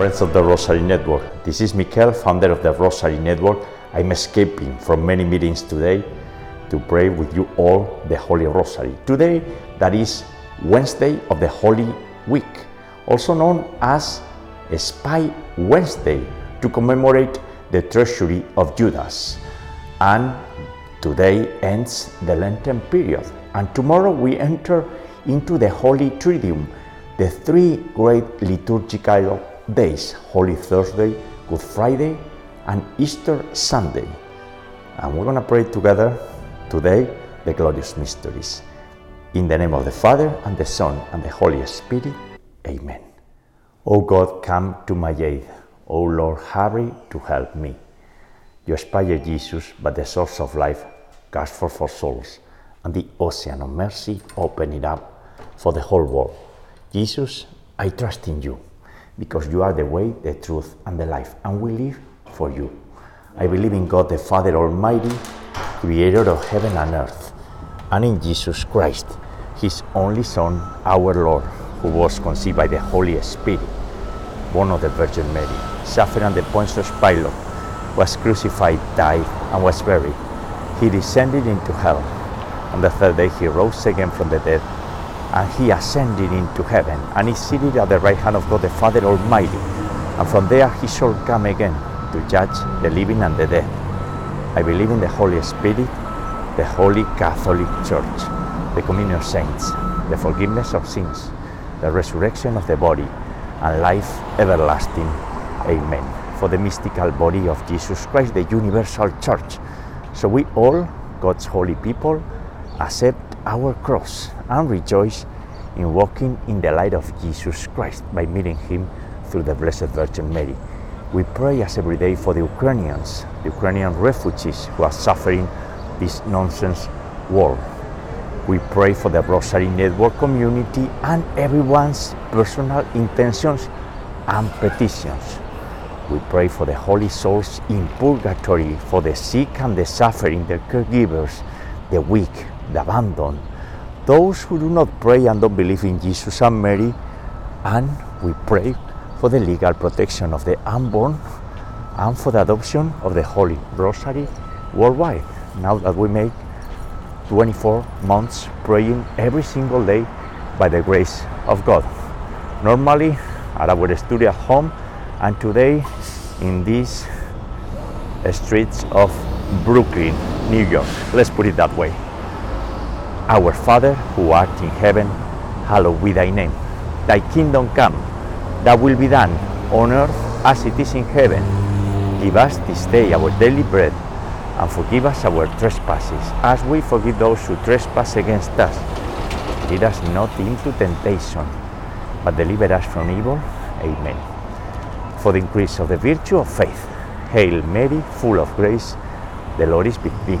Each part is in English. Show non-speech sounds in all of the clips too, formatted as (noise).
friends of the Rosary Network. This is Mikel, founder of the Rosary Network. I'm escaping from many meetings today to pray with you all the Holy Rosary. Today, that is Wednesday of the Holy Week, also known as Spy Wednesday, to commemorate the treachery of Judas. And today ends the Lenten period, and tomorrow we enter into the Holy Triduum, the three great liturgical days Holy Thursday, Good Friday, and Easter Sunday. And we're going to pray together today the glorious mysteries. In the name of the Father, and the Son, and the Holy Spirit, Amen. O God, come to my aid. O Lord, hurry to help me. You aspire Jesus, but the source of life, cast for for souls, and the ocean of mercy, open it up for the whole world. Jesus, I trust in you because you are the way, the truth, and the life, and we live for you. I believe in God the Father Almighty, creator of heaven and earth, and in Jesus Christ, his only Son, our Lord, who was conceived by the Holy Spirit, born of the Virgin Mary, suffered under Pontius Pilate, was crucified, died, and was buried. He descended into hell. On the third day he rose again from the dead and he ascended into heaven and is seated at the right hand of God the Father Almighty. And from there he shall come again to judge the living and the dead. I believe in the Holy Spirit, the Holy Catholic Church, the communion of saints, the forgiveness of sins, the resurrection of the body, and life everlasting. Amen. For the mystical body of Jesus Christ, the universal church. So we all, God's holy people, accept our cross and rejoice in walking in the light of Jesus Christ by meeting Him through the Blessed Virgin Mary. We pray as every day for the Ukrainians, the Ukrainian refugees who are suffering this nonsense war. We pray for the Rosary Network community and everyone's personal intentions and petitions. We pray for the holy souls in purgatory, for the sick and the suffering, the caregivers, the weak, the abandoned, those who do not pray and don't believe in Jesus and Mary, and we pray for the legal protection of the unborn and for the adoption of the Holy Rosary worldwide. Now that we make 24 months praying every single day by the grace of God. Normally at our studio at home, and today in these streets of Brooklyn, New York. Let's put it that way. Our Father, who art in heaven, hallowed be thy name. Thy kingdom come, thy will be done, on earth as it is in heaven. Give us this day our daily bread, and forgive us our trespasses, as we forgive those who trespass against us. Lead us not into temptation, but deliver us from evil. Amen. For the increase of the virtue of faith, Hail Mary, full of grace, the Lord is with thee.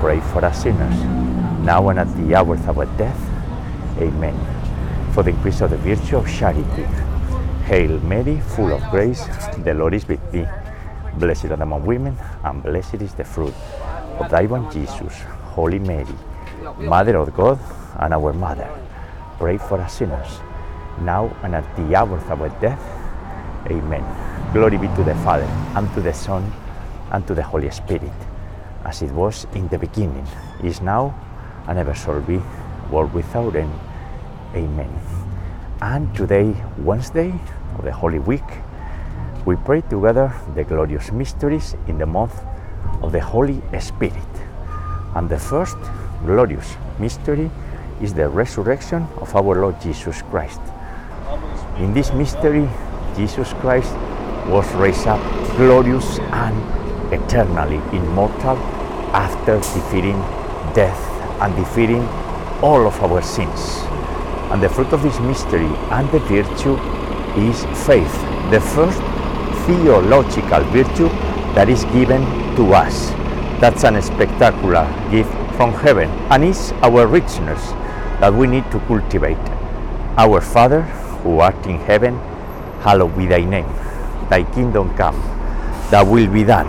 pray for us sinners, now and at the hour of our death. Amen. For the increase of the virtue of charity. Hail Mary, full of grace, the Lord is with thee. Blessed are among women, and blessed is the fruit of thy womb, Jesus. Holy Mary, Mother of God, and our Mother, pray for us sinners, now and at the hour of our death. Amen. Glory be to the Father, and to the Son, and to the Holy Spirit, as it was in the beginning, is now, and ever shall be, world without end. Amen. And today, Wednesday of the Holy Week, we pray together the glorious mysteries in the month of the Holy Spirit. And the first glorious mystery is the resurrection of our Lord Jesus Christ. In this mystery, Jesus Christ was raised up glorious and eternally immortal after defeating death and defeating all of our sins. And the fruit of this mystery and the virtue is faith. The first theological virtue that is given to us. That's an spectacular gift from heaven and is our richness that we need to cultivate. Our Father, who art in heaven, hallowed be thy name. Thy kingdom come, thy will be done,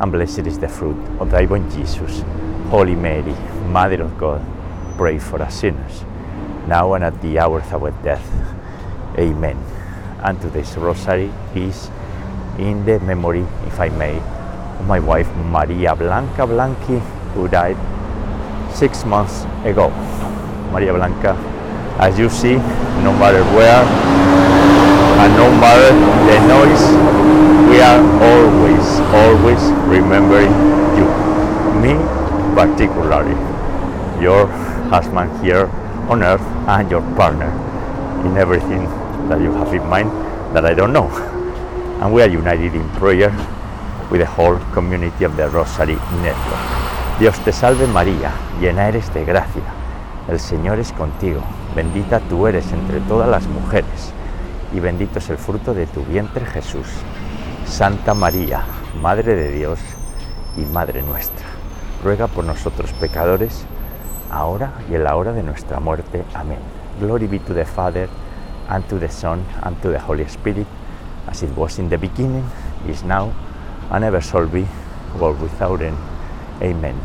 and blessed is the fruit of thy womb, Jesus. Holy Mary, Mother of God, pray for us sinners, now and at the hour of our death. Amen. And today's rosary is in the memory, if I may, of my wife Maria Blanca Blanqui, who died six months ago. Maria Blanca, as you see, no matter where and no matter the noise, we are always, always remembering you. Me particularly, your husband here on earth and your partner in everything that you have in mind that I don't know. (laughs) And we are united in prayer with the whole community of the Rosary Network. Dios te salve María, llena eres de gracia. El Señor es contigo, bendita tú eres entre todas las mujeres, y bendito es el fruto de tu vientre Jesús. Santa María, Madre de Dios y Madre nuestra, ruega por nosotros pecadores, ahora y en la hora de nuestra muerte. Amén. Glory be to the Father, and to the Son, and to the Holy Spirit, as it was in the beginning, is now, and ever shall be, world without end. Amen.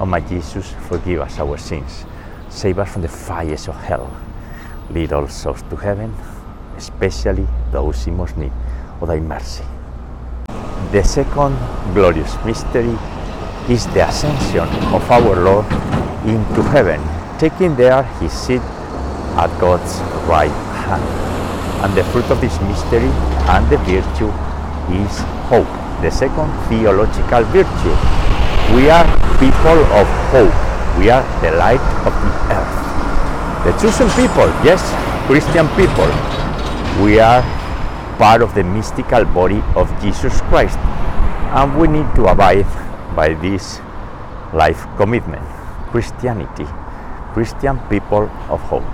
O my Jesus, forgive us our sins, save us from the fires of hell, lead all souls to heaven, especially those in most need thy mercy. The second glorious mystery is the ascension of our Lord into heaven, taking there his seat at God's right hand. And the fruit of this mystery and the virtue is hope, the second theological virtue. We are people of hope. We are the light of the earth. The chosen people, yes, Christian people. We are part of the mystical body of Jesus Christ. And we need to abide by this life commitment Christianity, Christian people of hope.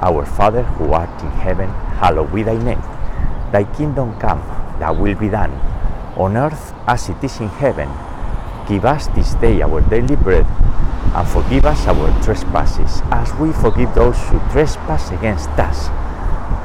Our Father who art in heaven, hallowed be thy name. Thy kingdom come, thy will be done, on earth as it is in heaven. Give us this day our daily bread, and forgive us our trespasses, as we forgive those who trespass against us.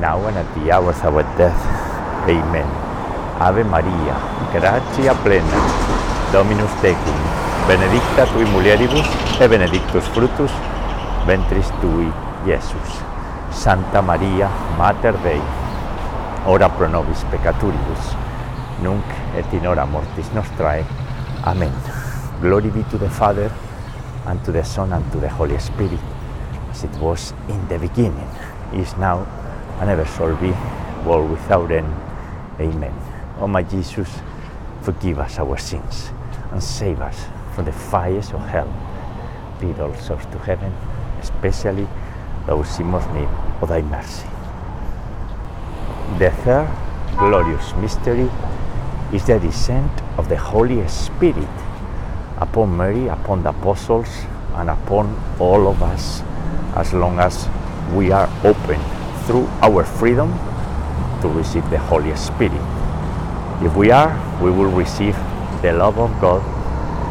now and at the hour of our death. Amen. Ave Maria, gratia plena, Dominus tecum, benedicta tui mulieribus, e benedictus fructus ventris tui, Iesus. Santa Maria, Mater Dei, ora pro nobis peccaturibus, nunc et in hora mortis nostrae. Amen. Glory be to the Father, and to the Son, and to the Holy Spirit, as it was in the beginning, is now, and ever shall be, world without end. Amen. O my Jesus, forgive us our sins, and save us from the fires of hell. Lead all souls to heaven, especially those in most need of thy mercy. The third glorious mystery is the descent of the Holy Spirit upon Mary, upon the apostles, and upon all of us, as long as we are open through our freedom to receive the Holy Spirit. If we are, we will receive the love of God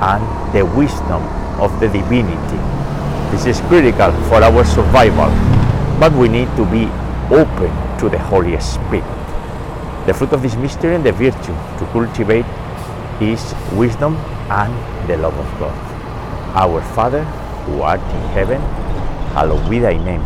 and the wisdom of the divinity. This is critical for our survival, but we need to be open to the Holy Spirit. The fruit of this mystery and the virtue to cultivate is wisdom and the love of God. Our Father, who art in heaven, hallowed be thy name.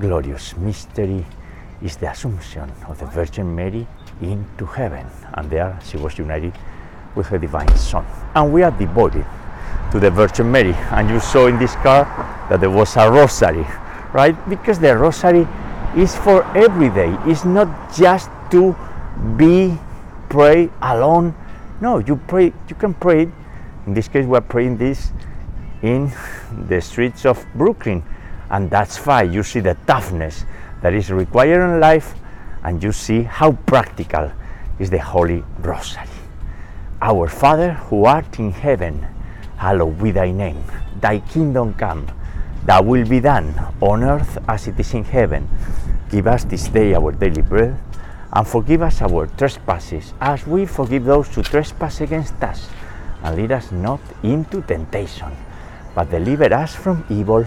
glorious mystery is the Assumption of the Virgin Mary into heaven, and there she was united with her divine Son. And we are devoted to the Virgin Mary, and you saw in this card that there was a rosary, right? Because the rosary is for every day, it's not just to be pray alone. No, you pray, you can pray. In this case, we are praying this in the streets of Brooklyn, and that's why You see the toughness that is required in life, and you see how practical is the Holy Rosary. Our Father who art in heaven, hallowed be thy name. Thy kingdom come, thy will be done on earth as it is in heaven. Give us this day our daily bread, and forgive us our trespasses, as we forgive those who trespass against us. And lead us not into temptation, but deliver us from evil.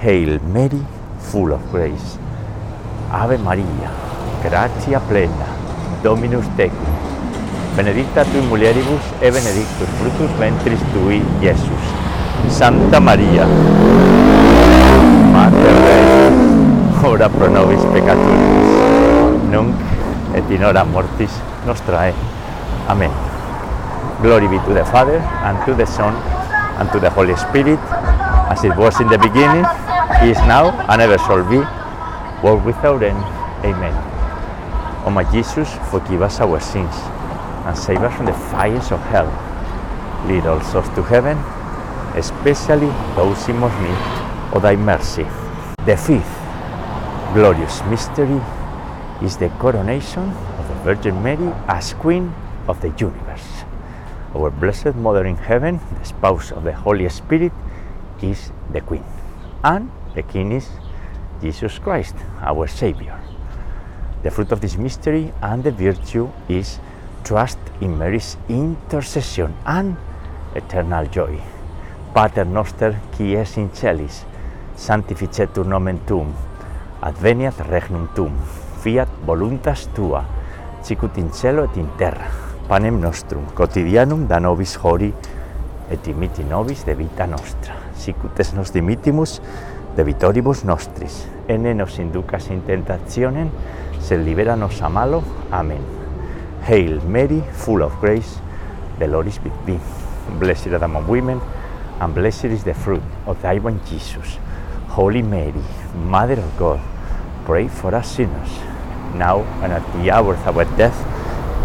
Hail Mary, full of grace. Ave Maria, gratia plena, Dominus tecum. Benedicta tu mulieribus e benedictus fructus ventris tui, Iesus. Santa Maria, Mater Dei, ora pro nobis peccatoribus, nunc et in hora mortis nostrae. Amen. Glory be to the Father, and to the Son, and to the Holy Spirit, as it was in the beginning, is now, and ever shall be, world without end. Amen. O my Jesus, forgive us our sins, and save us from the fires of hell. Lead all souls to heaven, especially those in most need of thy mercy. The fifth glorious mystery is the coronation of the Virgin Mary as Queen of the universe. Our Blessed Mother in heaven, the spouse of the Holy Spirit, is the Queen. And the King is Jesus Christ, our Savior. The fruit of this mystery and the virtue is trust in Mary's intercession and eternal joy. Pater noster qui es in celis, sanctificetur nomen tuum, adveniat regnum tuum, fiat voluntas tua, sicut in cielo et in terra. Panem nostrum quotidianum da nobis hori et dimitti nobis de vita nostra. Sicut es nos dimitimus de vitoribus nostris, et nos inducas in tentationem, sed libera nos a malo. Amen. Hail Mary, full of grace, the Lord is with thee. Blessed are among women, and blessed is the fruit of thy womb, Jesus. Holy Mary, Mother of God, pray for us sinners, now and at the hour of our death.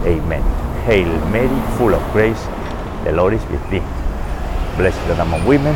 Amen. Hail Mary, full of grace, the Lord is with thee. Blessed are among women,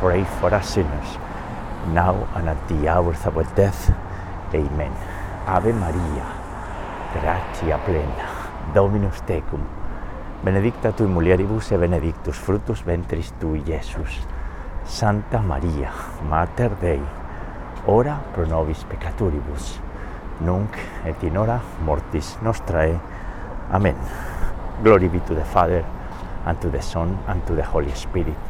pray for us sinners, now and at the hour of our death. Amen. Ave Maria, gratia plena, Dominus tecum, benedicta tui mulieribus e benedictus fructus ventris tui, Iesus. Santa Maria, Mater Dei, ora pro nobis peccatoribus, nunc et in hora mortis nostrae. Amen. Glory be to the Father, and to the Son, and to the Holy Spirit,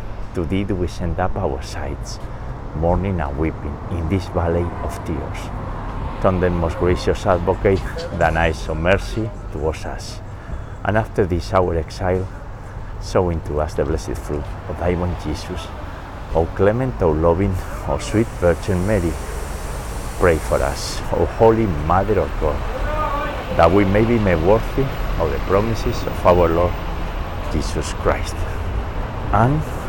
To thee do we send up our sighs, mourning and weeping in this valley of tears. Turn then, most gracious advocate, thine eyes of mercy towards us. And after this our exile, sow into us the blessed fruit of thy womb, Jesus. O clement, O loving, O sweet Virgin Mary, pray for us, O Holy Mother of God, that we may be made worthy of the promises of our Lord Jesus Christ. And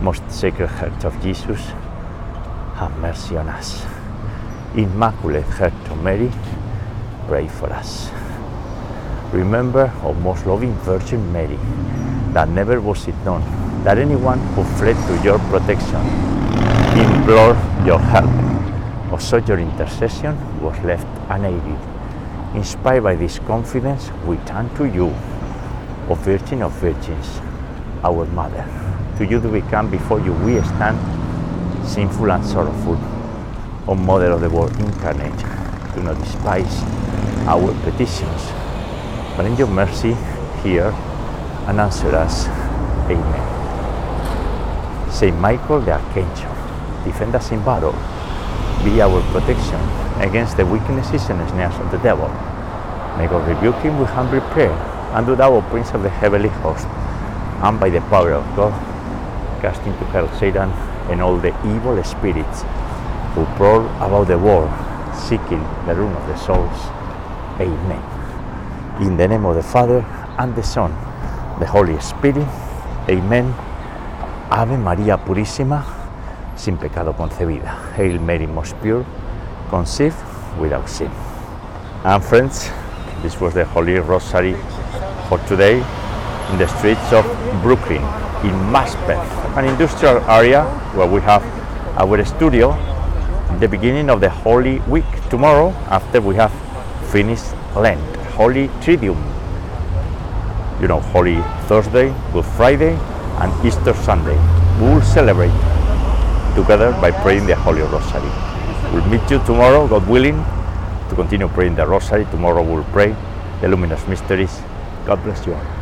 Most Sacred Heart of Jesus, have mercy on us. Immaculate Heart of Mary, pray for us. Remember, O most loving Virgin Mary, that never was it known that anyone who fled to your protection, implored your help, or sought your intercession was left unaided. Inspired by this confidence, we turn to you, O Virgin of Virgins, our Mother. To you do we come, before you we stand, sinful and sorrowful. O Mother of the Word incarnate, do not despise our petitions, but in your mercy hear and answer us. Amen. Saint Michael the Archangel, defend us in battle, be our protection against the weaknesses and snares of the devil. May God rebuke him with humble prayer, and do thou, O Prince of the heavenly host, and by the power of God, cast into hell Satan and all the evil spirits who prowl about the world, seeking the ruin of the souls. Amen. In the name of the Father, and the Son, the Holy Spirit. Amen. Ave María Purísima, sin pecado concebida. Hail Mary, most pure, conceived without sin. And friends, this was the Holy Rosary for today in the streets of Brooklyn, in Maspeth, an industrial area where we have our studio the beginning of the Holy Week. Tomorrow, after we have finished Lent, Holy Triduum. You know, Holy Thursday, Good Friday, and Easter Sunday. We will celebrate together by praying the Holy Rosary. We'll meet you tomorrow, God willing, to continue praying the Rosary. Tomorrow we'll pray the luminous mysteries. God bless you all.